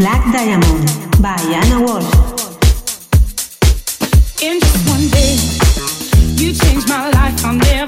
Black Diamond by Anna Walsh. In just one day, you changed my life. I'm there.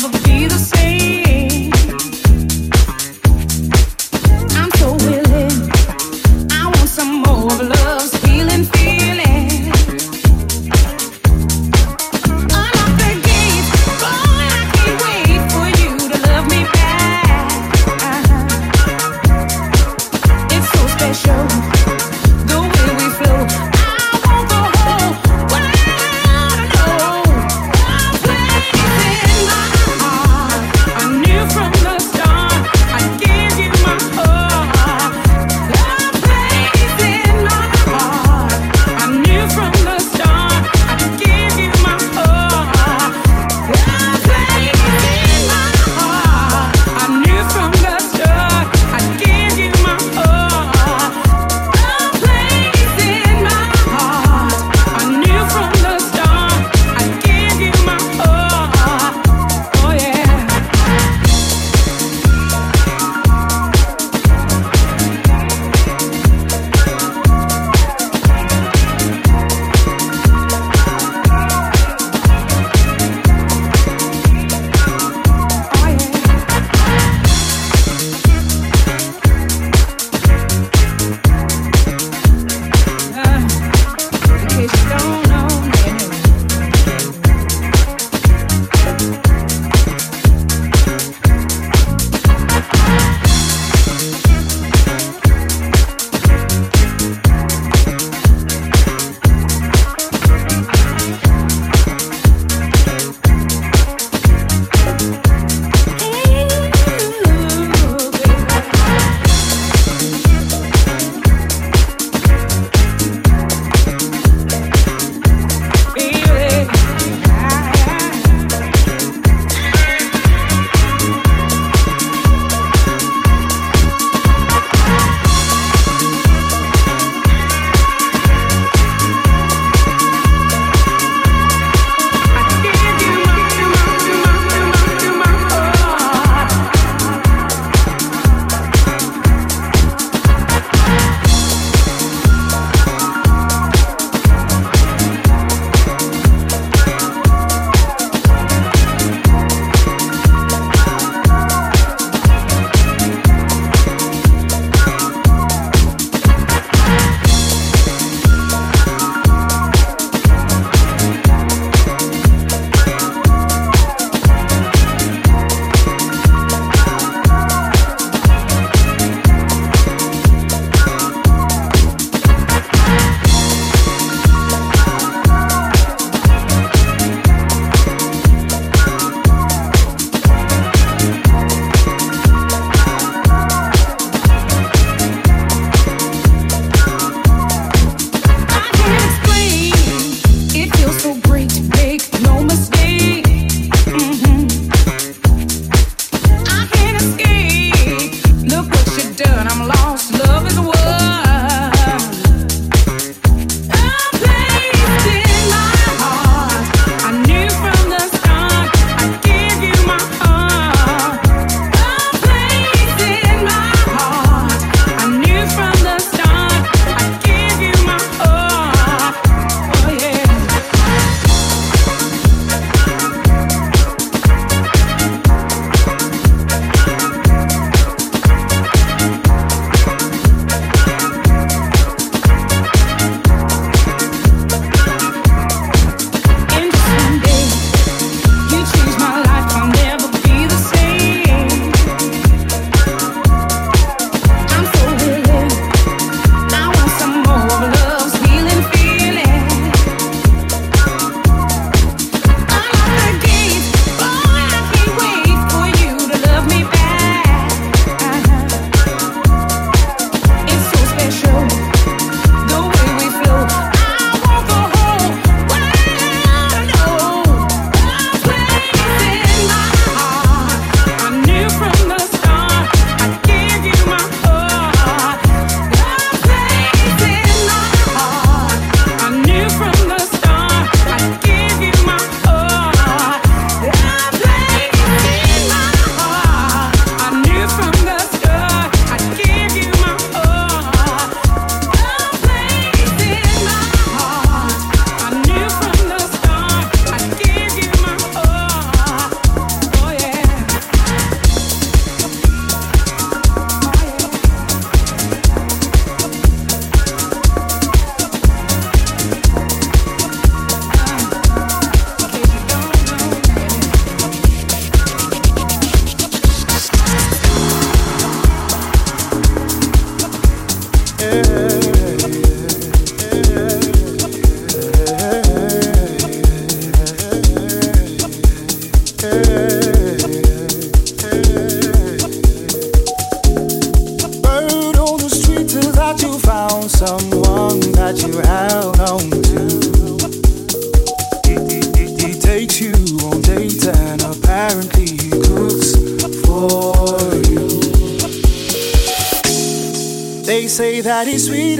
yeah.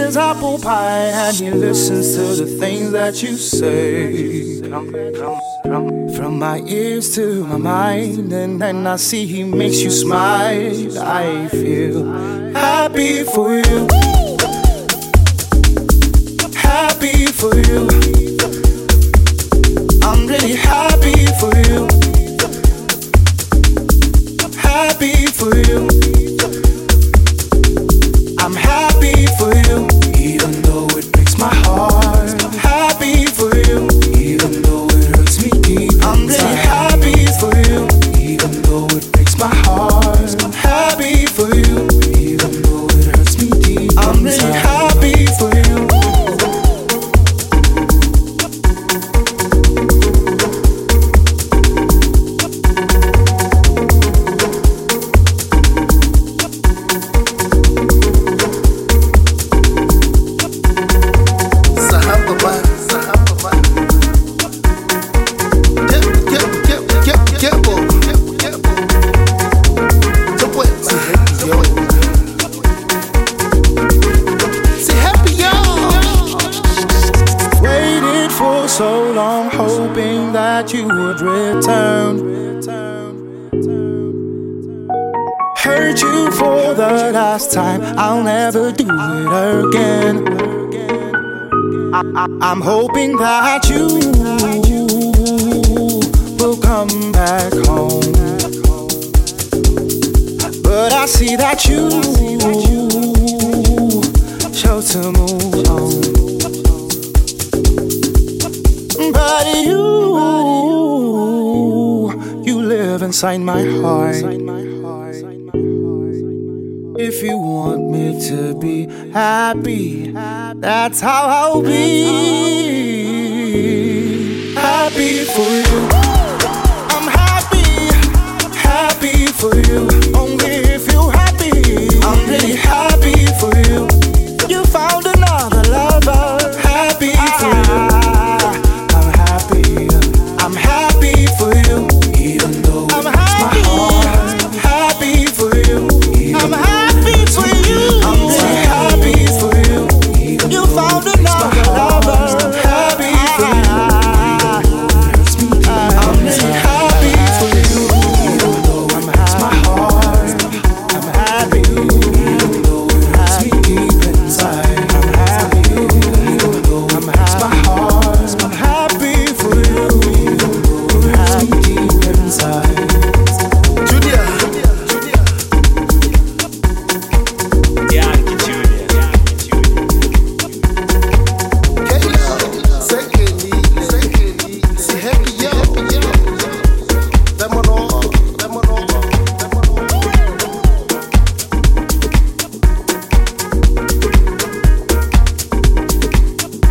his apple pie and he listens to the things that you say. From my ears to my mind, and then I see he makes you smile. I feel happy for you. so long hoping that you would return. Hurt you for the last time, I'll never do it again. I- am hoping that you will come back home. But I see that you chose to move on. you. You live inside my heart. If you want me to be happy, that's how I'll be. Happy for you. I'm happy, happy for you.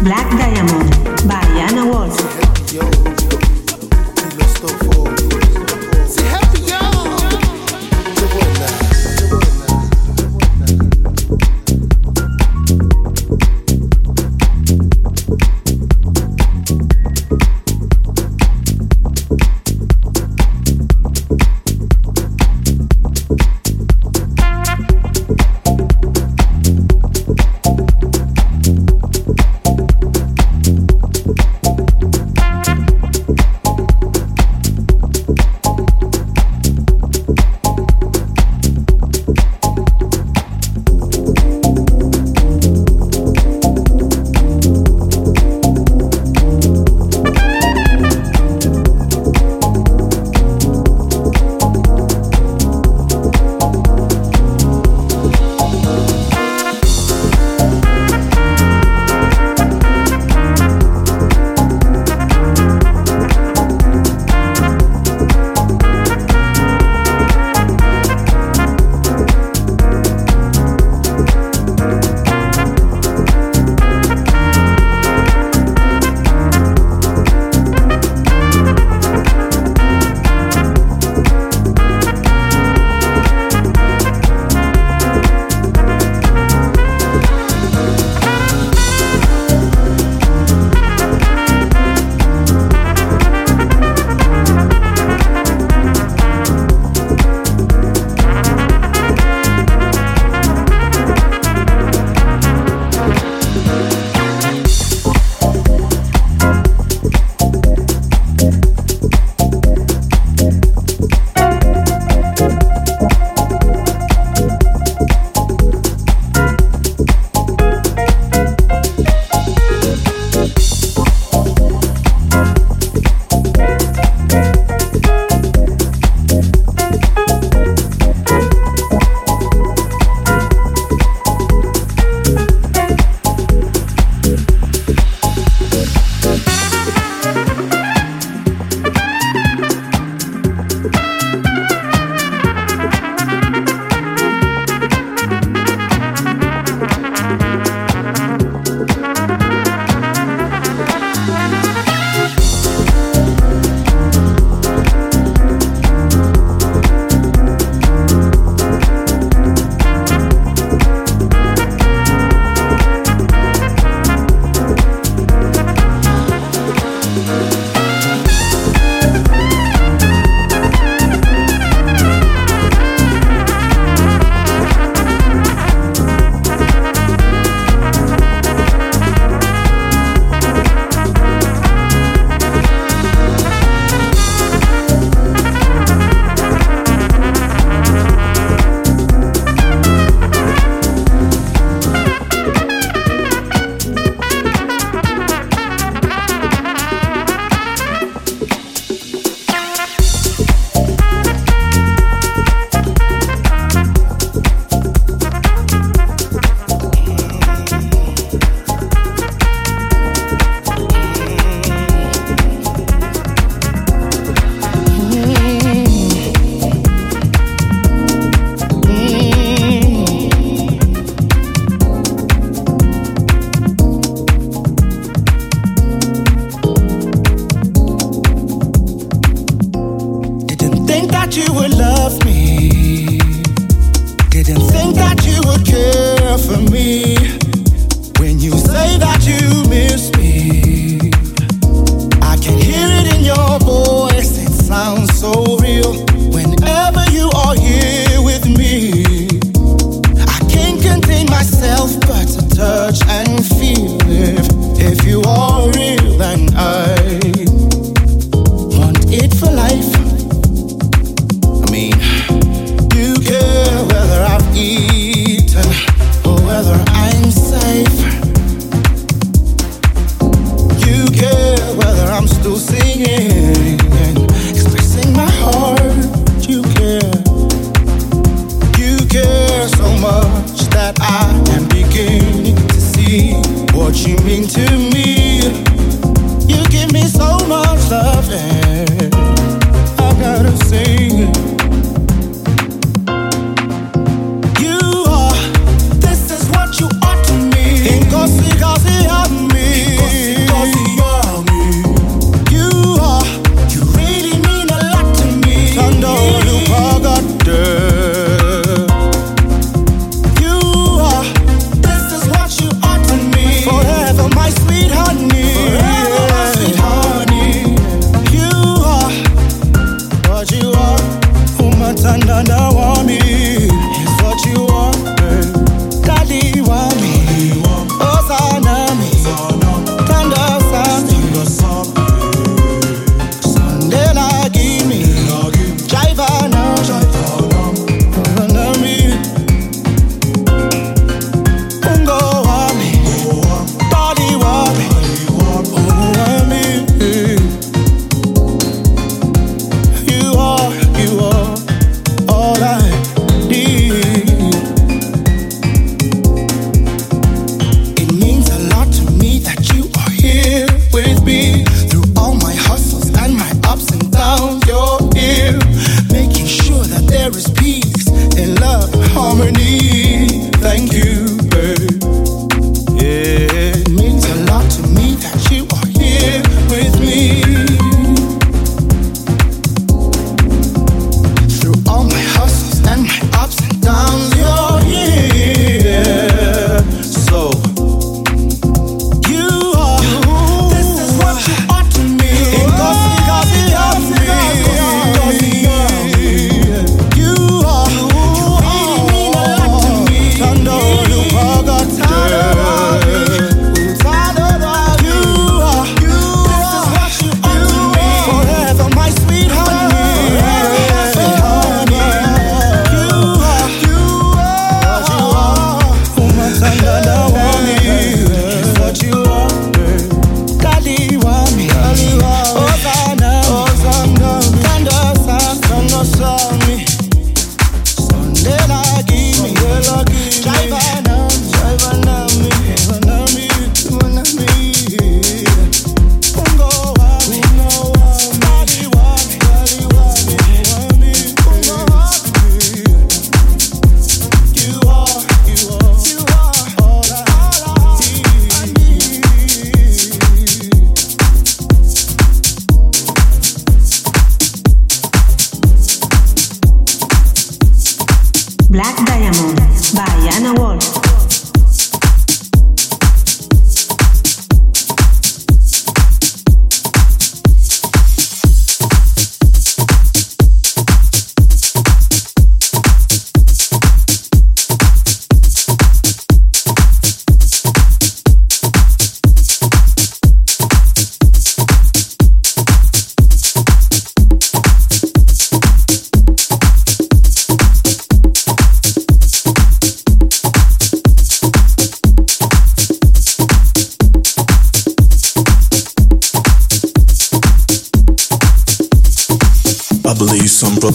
Black Diamond.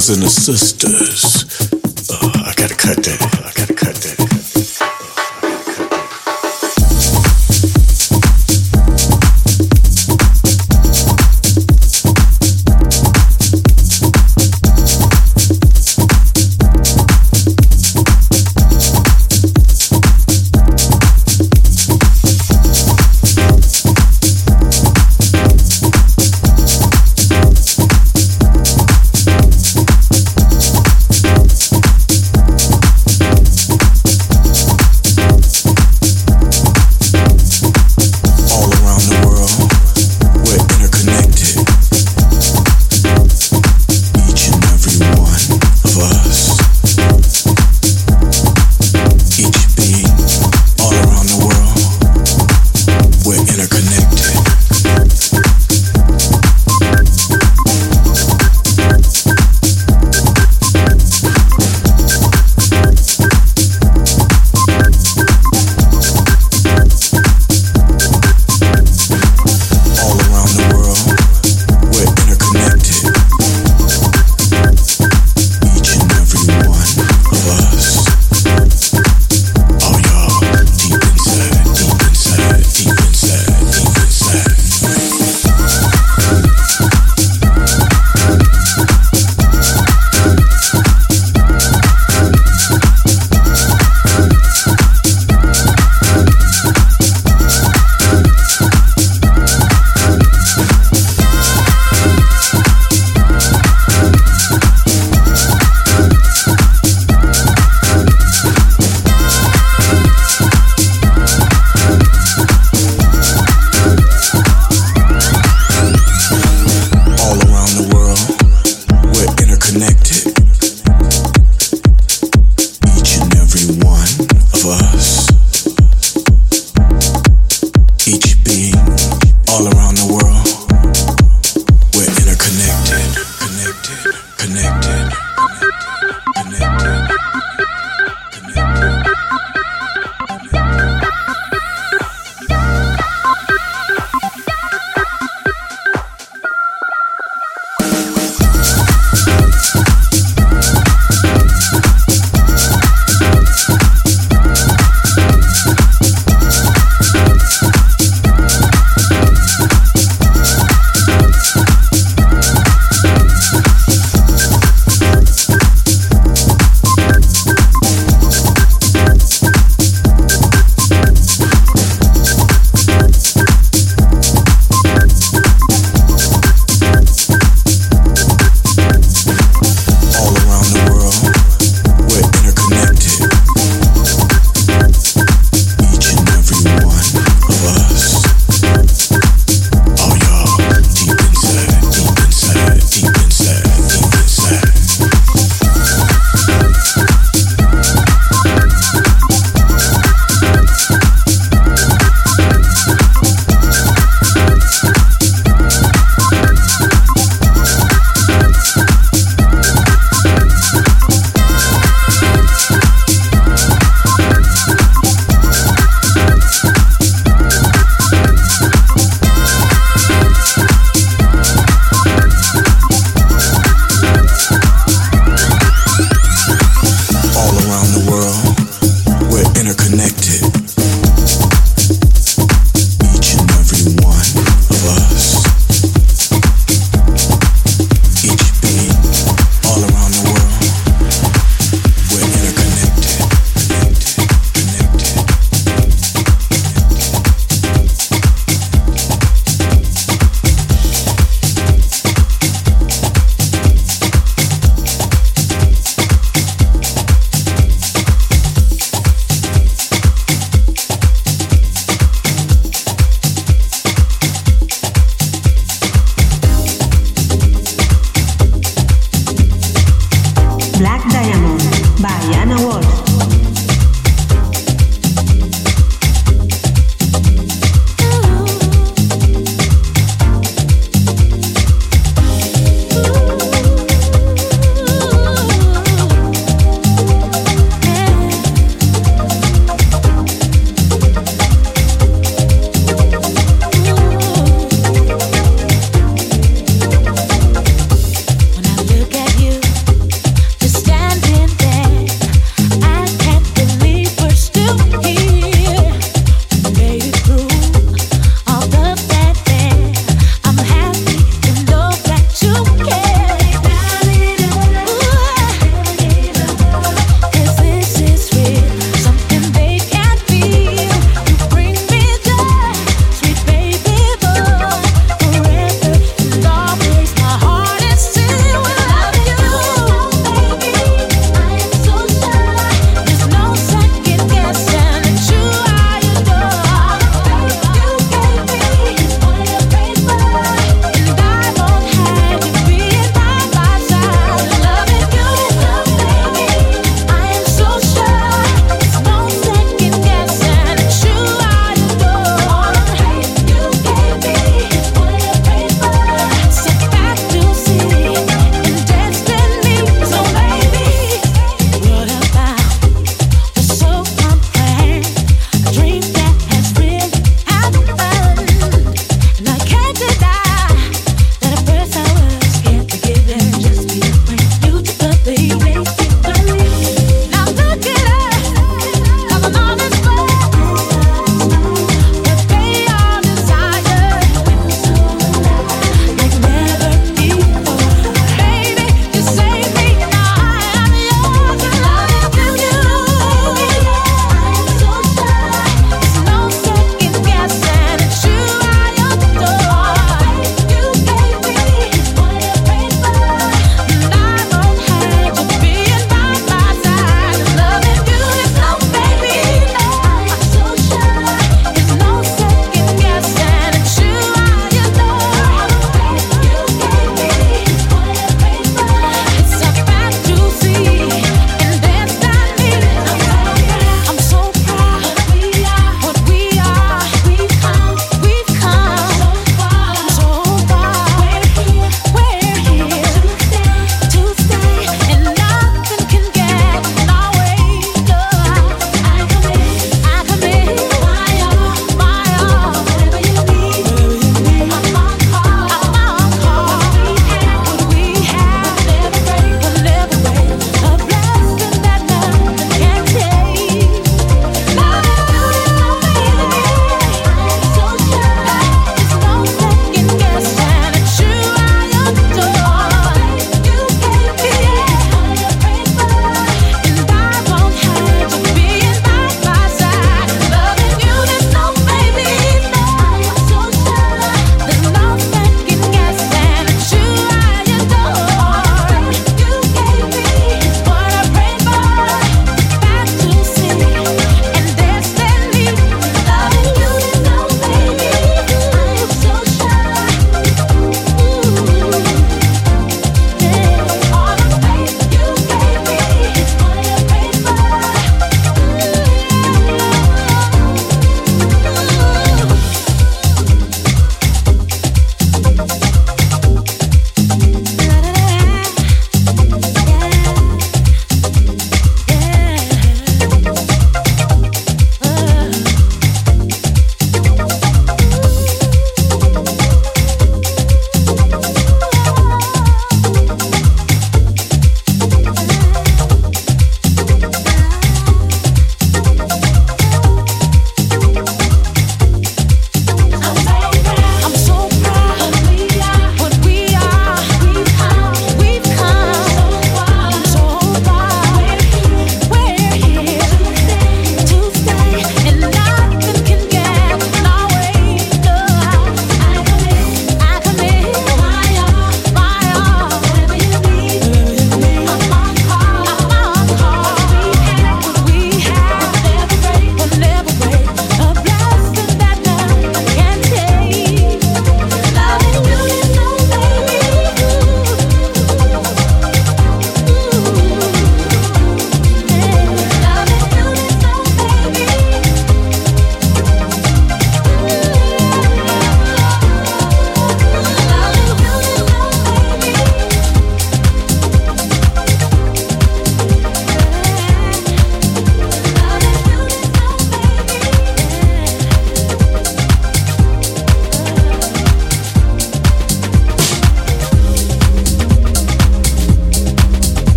Brothers and the sisters. Uh, I gotta cut that.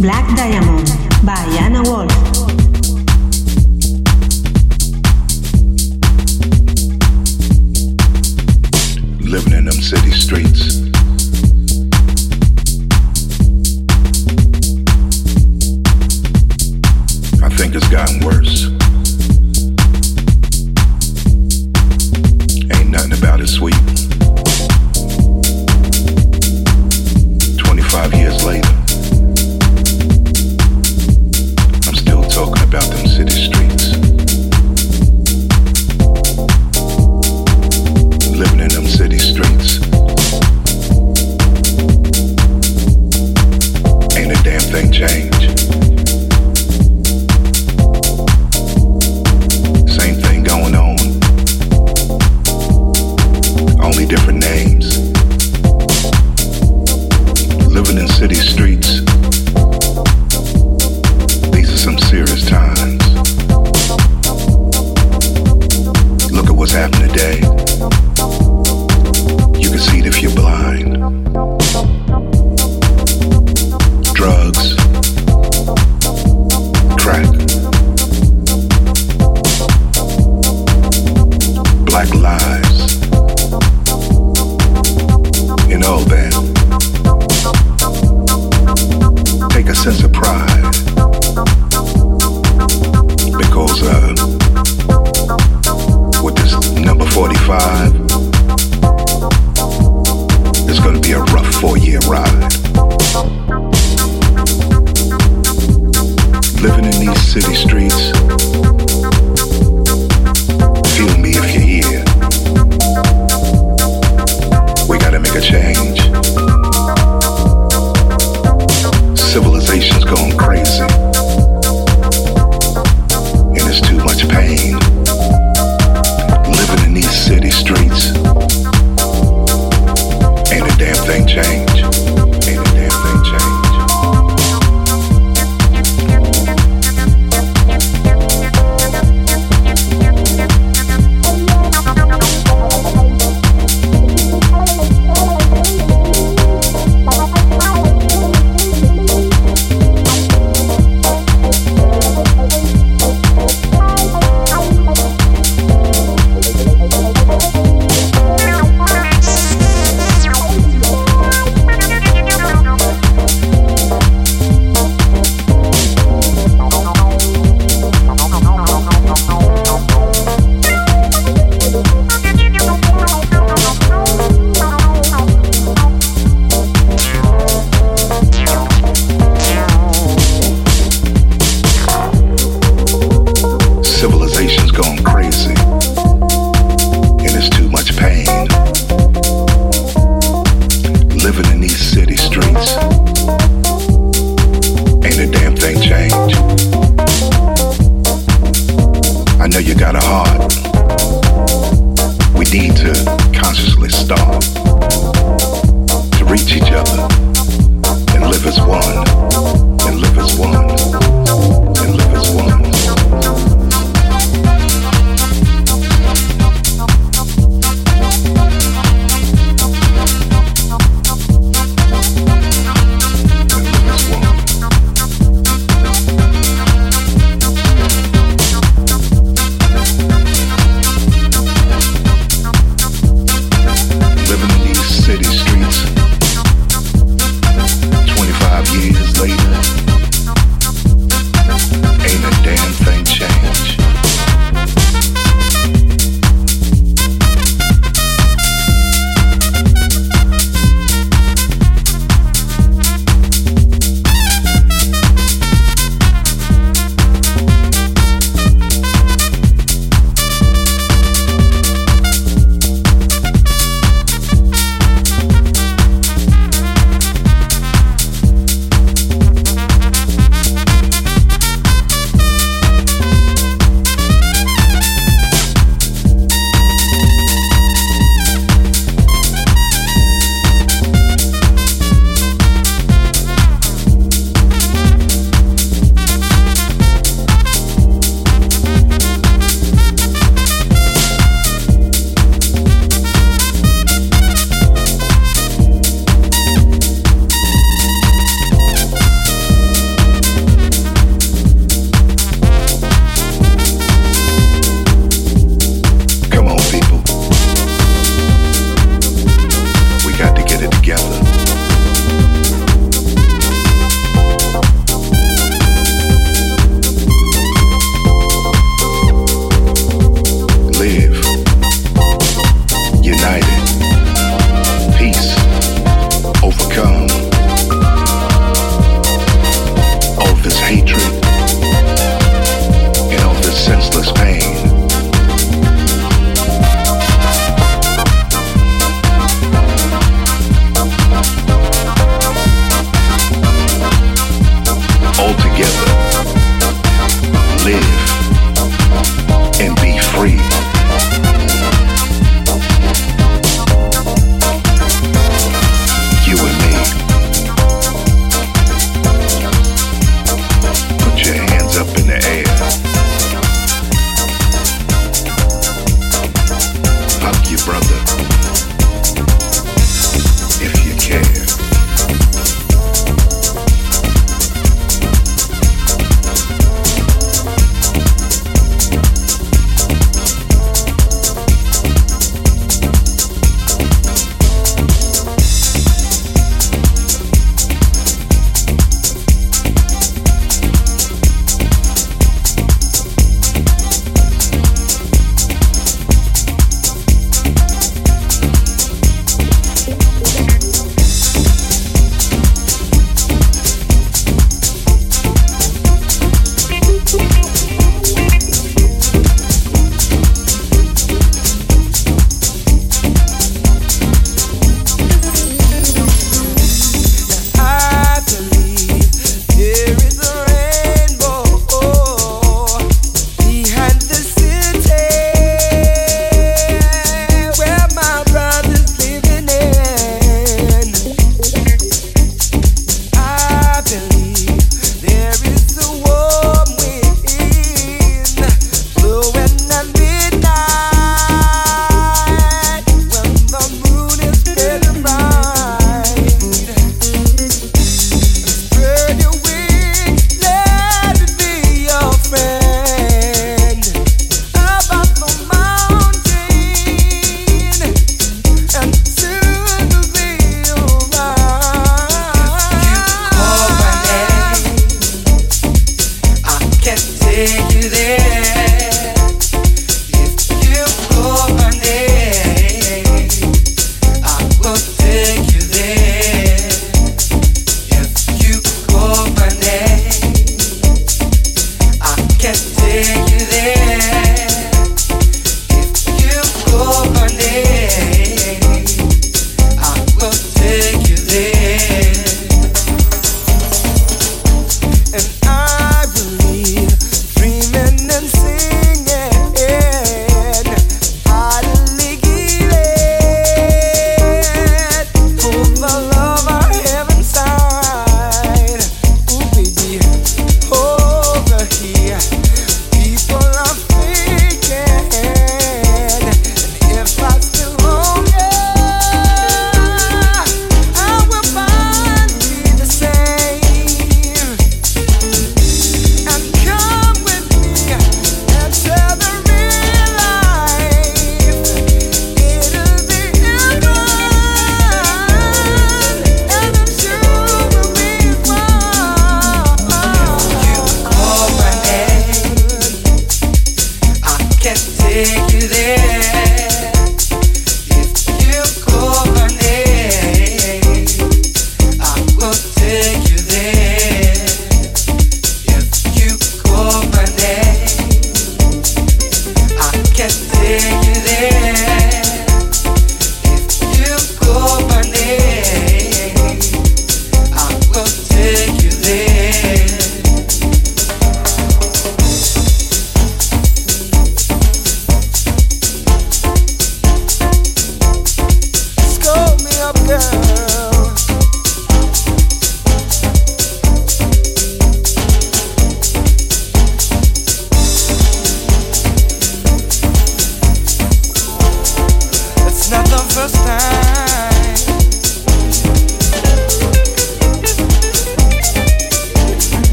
Black Diamond by Anna Wolf.